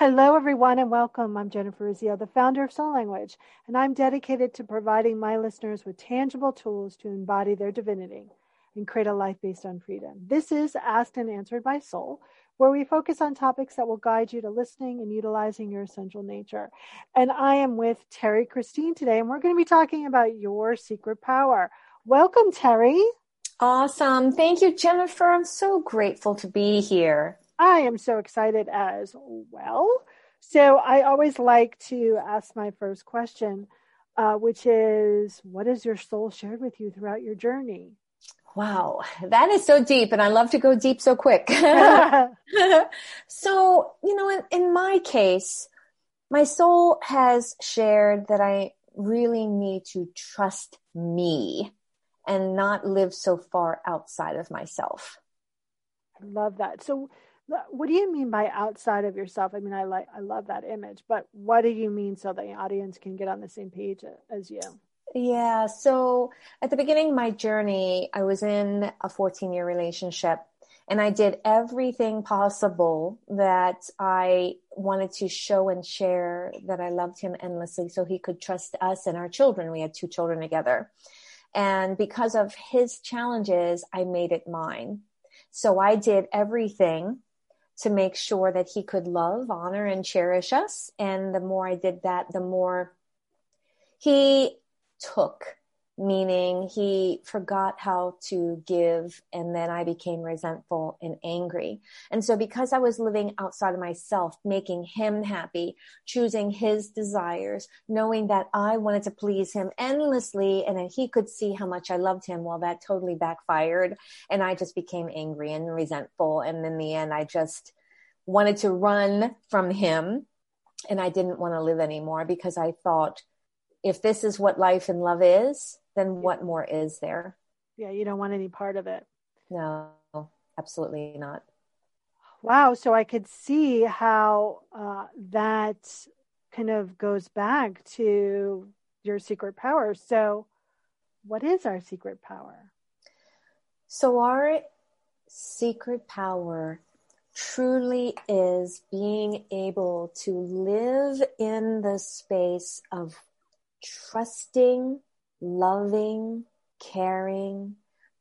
Hello, everyone, and welcome. I'm Jennifer Urezzio, the founder of Soul Language, and I'm dedicated to providing my listeners with tangible tools to embody their divinity and create a life based on freedom. This is Asked and Answered by Soul, where we focus on topics that will guide you to listening and utilizing your essential nature. And I am with Terrie Christine today, and we're going to be talking about your secret power. Welcome, Terrie. Awesome. Thank you, Jennifer. I'm so grateful to be here. I am so excited as well. So I always like to ask my first question, uh, which is what has your soul shared with you throughout your journey? Wow, that is so deep, and I love to go deep so quick. so, you know, in, in my case, my soul has shared that I really need to trust me and not live so far outside of myself. I love that. So, what do you mean by outside of yourself? I mean, I like, I love that image, but what do you mean so the audience can get on the same page as you? Yeah. So at the beginning of my journey, I was in a 14 year relationship and I did everything possible that I wanted to show and share that I loved him endlessly so he could trust us and our children. We had two children together. And because of his challenges, I made it mine. So I did everything to make sure that he could love, honor, and cherish us. And the more I did that, the more he took, meaning he forgot how to give. And then I became resentful and angry. And so because I was living outside of myself, making him happy, choosing his desires, knowing that I wanted to please him endlessly and that he could see how much I loved him, well, that totally backfired. And I just became angry and resentful. And in the end, I just wanted to run from him and I didn't want to live anymore because I thought if this is what life and love is, then what more is there? Yeah, you don't want any part of it. No, absolutely not. Wow. So I could see how uh, that kind of goes back to your secret power. So, what is our secret power? So, our secret power truly is being able to live in the space of trusting, loving, caring,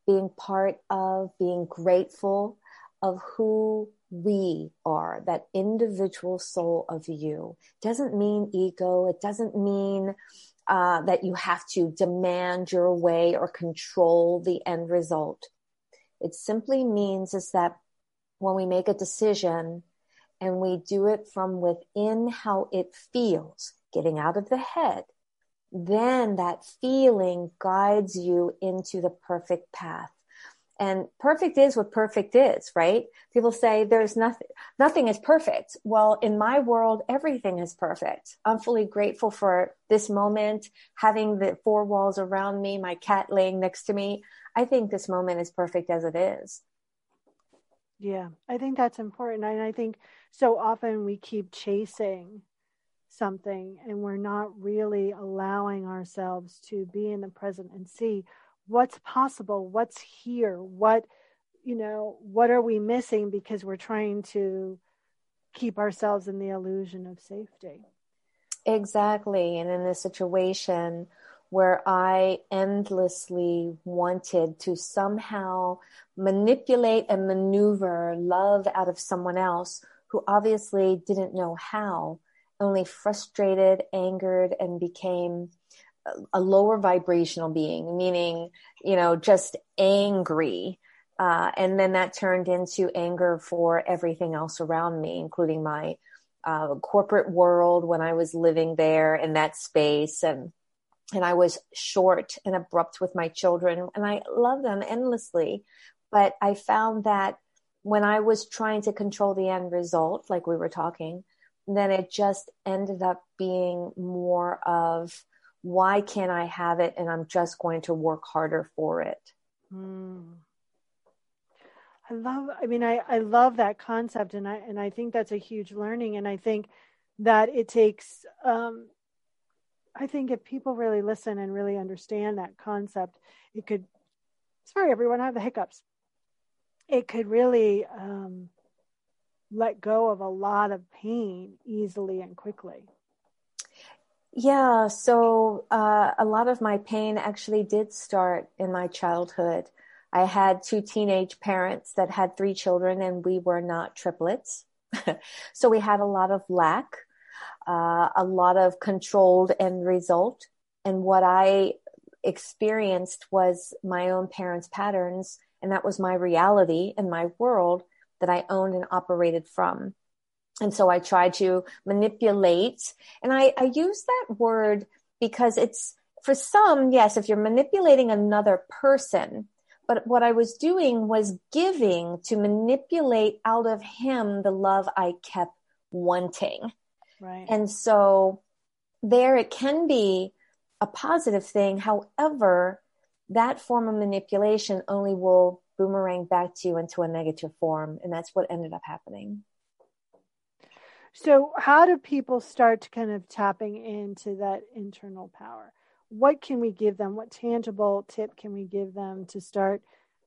being part of, being grateful of who we are, that individual soul of you. Doesn't mean ego. It doesn't mean uh, that you have to demand your way or control the end result. It simply means is that when we make a decision and we do it from within how it feels, getting out of the head, then that feeling guides you into the perfect path. And perfect is what perfect is, right? People say there's nothing, nothing is perfect. Well, in my world, everything is perfect. I'm fully grateful for this moment, having the four walls around me, my cat laying next to me. I think this moment is perfect as it is. Yeah, I think that's important. And I think so often we keep chasing something and we're not really allowing ourselves to be in the present and see what's possible, what's here, what, you know, what are we missing because we're trying to keep ourselves in the illusion of safety. Exactly. And in a situation where I endlessly wanted to somehow manipulate and maneuver love out of someone else who obviously didn't know how, only frustrated, angered, and became a lower vibrational being, meaning, you know, just angry. Uh, and then that turned into anger for everything else around me, including my uh, corporate world when I was living there in that space. And, and I was short and abrupt with my children and I love them endlessly. But I found that when I was trying to control the end result, like we were talking, then it just ended up being more of why can't I have it and I'm just going to work harder for it. Mm. I love I mean I I love that concept and I and I think that's a huge learning and I think that it takes um I think if people really listen and really understand that concept it could sorry everyone I have the hiccups it could really um let go of a lot of pain easily and quickly. Yeah, so uh, a lot of my pain actually did start in my childhood. I had two teenage parents that had three children, and we were not triplets. so we had a lot of lack, uh, a lot of controlled end result. And what I experienced was my own parents' patterns, and that was my reality and my world that I owned and operated from. And so I tried to manipulate, and I, I use that word because it's for some, yes, if you're manipulating another person, but what I was doing was giving to manipulate out of him the love I kept wanting. Right. And so there it can be a positive thing. However, that form of manipulation only will boomerang back to you into a negative form. And that's what ended up happening. So, how do people start to kind of tapping into that internal power? What can we give them? What tangible tip can we give them to start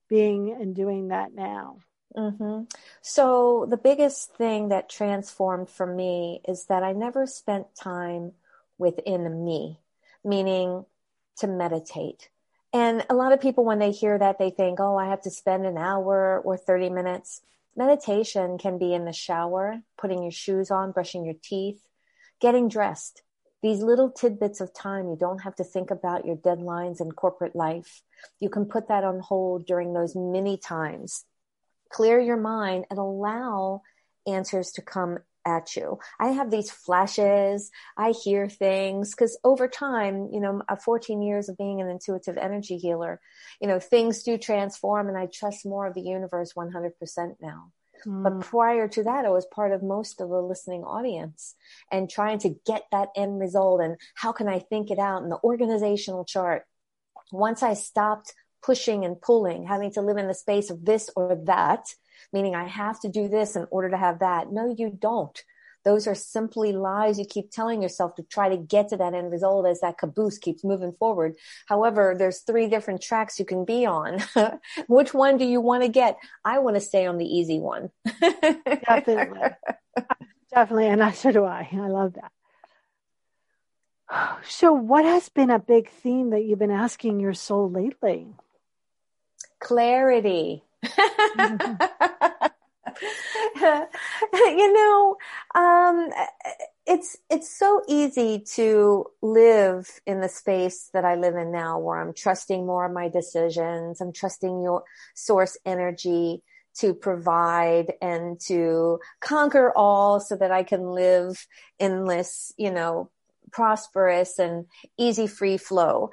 being and doing that now? Mm-hmm. So, the biggest thing that transformed for me is that I never spent time within me, meaning to meditate. And a lot of people, when they hear that, they think, oh, I have to spend an hour or 30 minutes. Meditation can be in the shower, putting your shoes on, brushing your teeth, getting dressed. These little tidbits of time, you don't have to think about your deadlines and corporate life. You can put that on hold during those many times. Clear your mind and allow answers to come at you. I have these flashes. I hear things because over time, you know, 14 years of being an intuitive energy healer, you know, things do transform and I trust more of the universe 100% now. Mm. But prior to that, I was part of most of the listening audience and trying to get that end result and how can I think it out in the organizational chart. Once I stopped pushing and pulling, having to live in the space of this or that, meaning I have to do this in order to have that. No, you don't. Those are simply lies you keep telling yourself to try to get to that end result as that caboose keeps moving forward. However, there's three different tracks you can be on. Which one do you want to get? I want to stay on the easy one. Definitely. Definitely. And so do I. I love that. So, what has been a big theme that you've been asking your soul lately? Clarity. you know, um, it's it's so easy to live in the space that I live in now, where I'm trusting more of my decisions. I'm trusting your source energy to provide and to conquer all, so that I can live in this, you know, prosperous and easy free flow.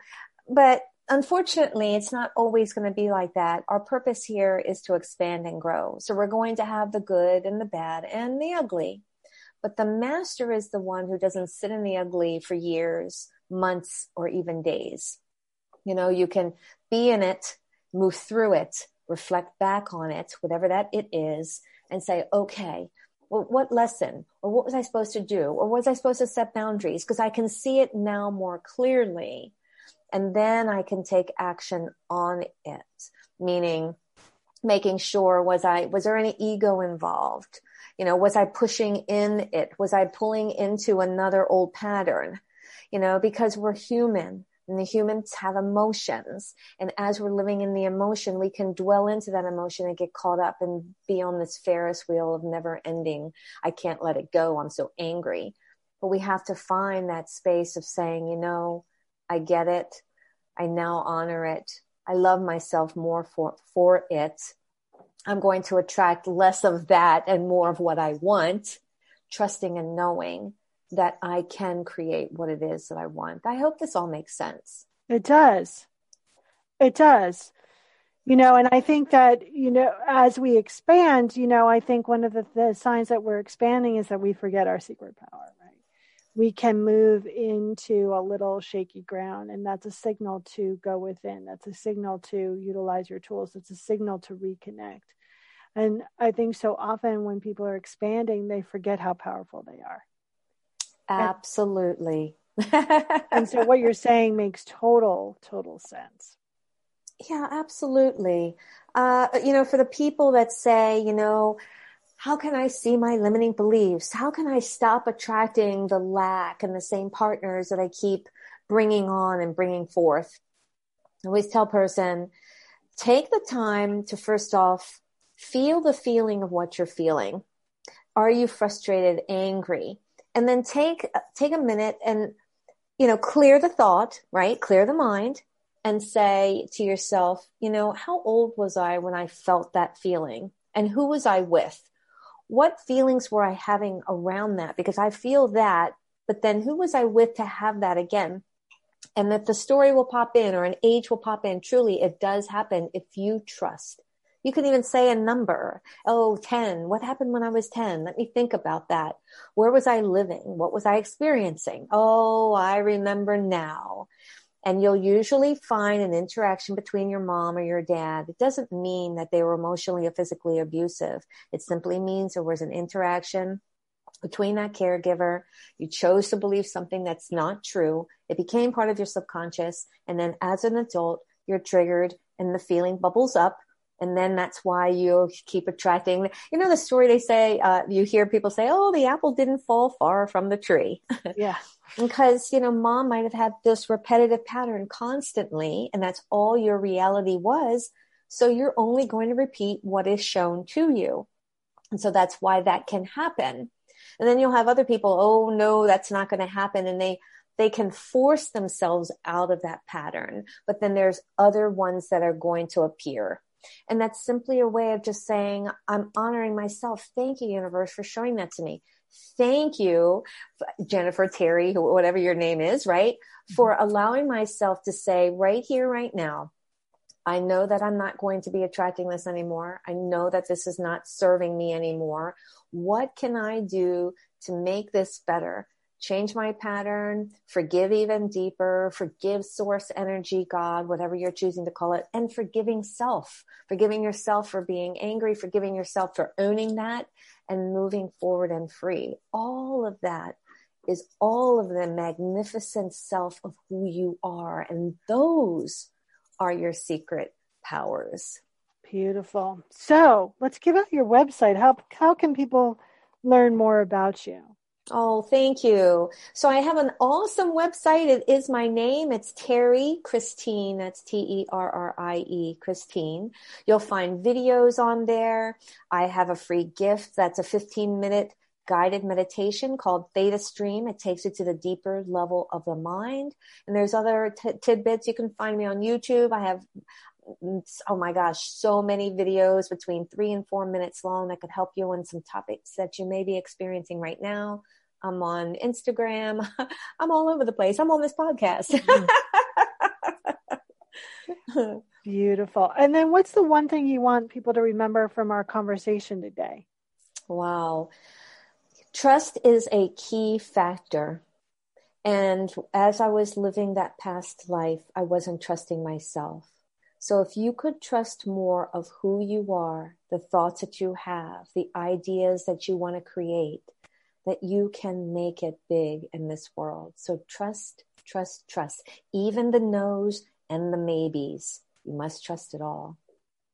But unfortunately, it's not always going to be like that. Our purpose here is to expand and grow. So we're going to have the good and the bad and the ugly. But the master is the one who doesn't sit in the ugly for years, months, or even days. You know, you can be in it, move through it, reflect back on it, whatever that it is, and say, okay, well, what lesson or what was I supposed to do? Or was I supposed to set boundaries? Because I can see it now more clearly and then I can take action on it, meaning making sure was I, was there any ego involved? You know, was I pushing in it? Was I pulling into another old pattern? You know, because we're human and the humans have emotions. And as we're living in the emotion, we can dwell into that emotion and get caught up and be on this Ferris wheel of never ending. I can't let it go. I'm so angry. But we have to find that space of saying, you know, I get it. I now honor it. I love myself more for, for it. I'm going to attract less of that and more of what I want, trusting and knowing that I can create what it is that I want. I hope this all makes sense. It does. It does. You know, and I think that, you know, as we expand, you know, I think one of the, the signs that we're expanding is that we forget our secret power we can move into a little shaky ground and that's a signal to go within. That's a signal to utilize your tools. It's a signal to reconnect. And i think so often when people are expanding they forget how powerful they are. Absolutely. And, and so what you're saying makes total total sense. Yeah absolutely. Uh, you know for the people that say you know how can I see my limiting beliefs? How can I stop attracting the lack and the same partners that I keep bringing on and bringing forth? I always tell person, take the time to first off feel the feeling of what you're feeling. Are you frustrated, angry? And then take take a minute and you know, clear the thought, right? Clear the mind and say to yourself, you know, how old was I when I felt that feeling? And who was I with? What feelings were I having around that? Because I feel that, but then who was I with to have that again? And that the story will pop in or an age will pop in. Truly, it does happen if you trust. You can even say a number. Oh, 10. What happened when I was 10? Let me think about that. Where was I living? What was I experiencing? Oh, I remember now. And you'll usually find an interaction between your mom or your dad. It doesn't mean that they were emotionally or physically abusive. It simply means there was an interaction between that caregiver. You chose to believe something that's not true. It became part of your subconscious. And then as an adult, you're triggered and the feeling bubbles up and then that's why you keep attracting you know the story they say uh, you hear people say oh the apple didn't fall far from the tree. Yeah. Because you know mom might have had this repetitive pattern constantly and that's all your reality was. So you're only going to repeat what is shown to you. And so that's why that can happen. And then you'll have other people oh no that's not going to happen. And they they can force themselves out of that pattern. But then there's other ones that are going to appear and that's simply a way of just saying, I'm honoring myself. Thank you, universe, for showing that to me. Thank you, Jennifer Terrie, whatever your name is, right? For mm-hmm. allowing myself to say right here, right now, I know that I'm not going to be attracting this anymore. I know that this is not serving me anymore. What can I do to make this better? Change my pattern, forgive even deeper, forgive source energy, God, whatever you're choosing to call it, and forgiving self, forgiving yourself for being angry, forgiving yourself for owning that and moving forward and free. All of that is all of the magnificent self of who you are. And those are your secret powers. Beautiful. So let's give out your website. How, how can people learn more about you? Oh, thank you. So I have an awesome website. It is my name. It's Terrie Christine. That's T-E-R-R-I-E, Christine. You'll find videos on there. I have a free gift. That's a 15 minute guided meditation called Theta Stream. It takes you to the deeper level of the mind. And there's other t- tidbits. You can find me on YouTube. I have oh my gosh, so many videos between three and four minutes long that could help you on some topics that you may be experiencing right now. I'm on Instagram. I'm all over the place. I'm on this podcast. Mm-hmm. Beautiful. And then what's the one thing you want people to remember from our conversation today? Wow. Trust is a key factor. And as I was living that past life, I wasn't trusting myself. So if you could trust more of who you are, the thoughts that you have, the ideas that you want to create, that you can make it big in this world. So trust, trust, trust. Even the no's and the maybes. You must trust it all.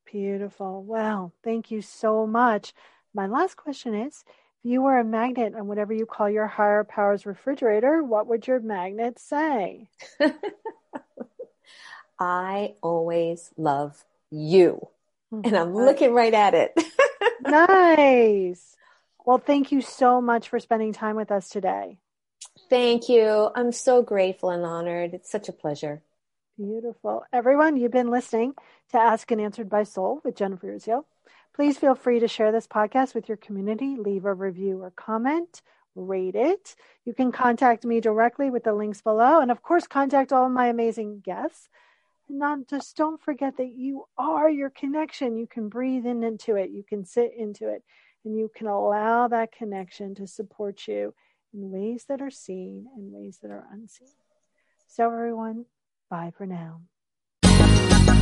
Beautiful. Wow. Thank you so much. My last question is if you were a magnet on whatever you call your higher powers refrigerator, what would your magnet say? I always love you. Mm-hmm. And I'm looking right at it. nice. Well, thank you so much for spending time with us today. Thank you. I'm so grateful and honored. It's such a pleasure. Beautiful. Everyone, you've been listening to Ask and Answered by Soul with Jennifer Urezzio. Please feel free to share this podcast with your community, leave a review or comment, rate it. You can contact me directly with the links below. And of course, contact all my amazing guests. And not just don't forget that you are your connection. You can breathe in into it, you can sit into it and you can allow that connection to support you in ways that are seen and ways that are unseen. So, everyone, bye for now.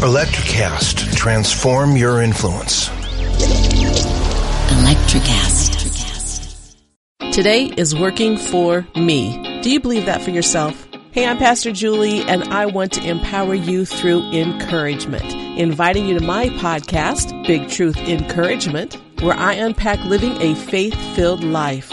Electrocast. Transform your influence. Electrocast. Today is working for me. Do you believe that for yourself? Hey, I'm Pastor Julie, and I want to empower you through encouragement. Inviting you to my podcast, Big Truth Encouragement, where I unpack living a faith filled life.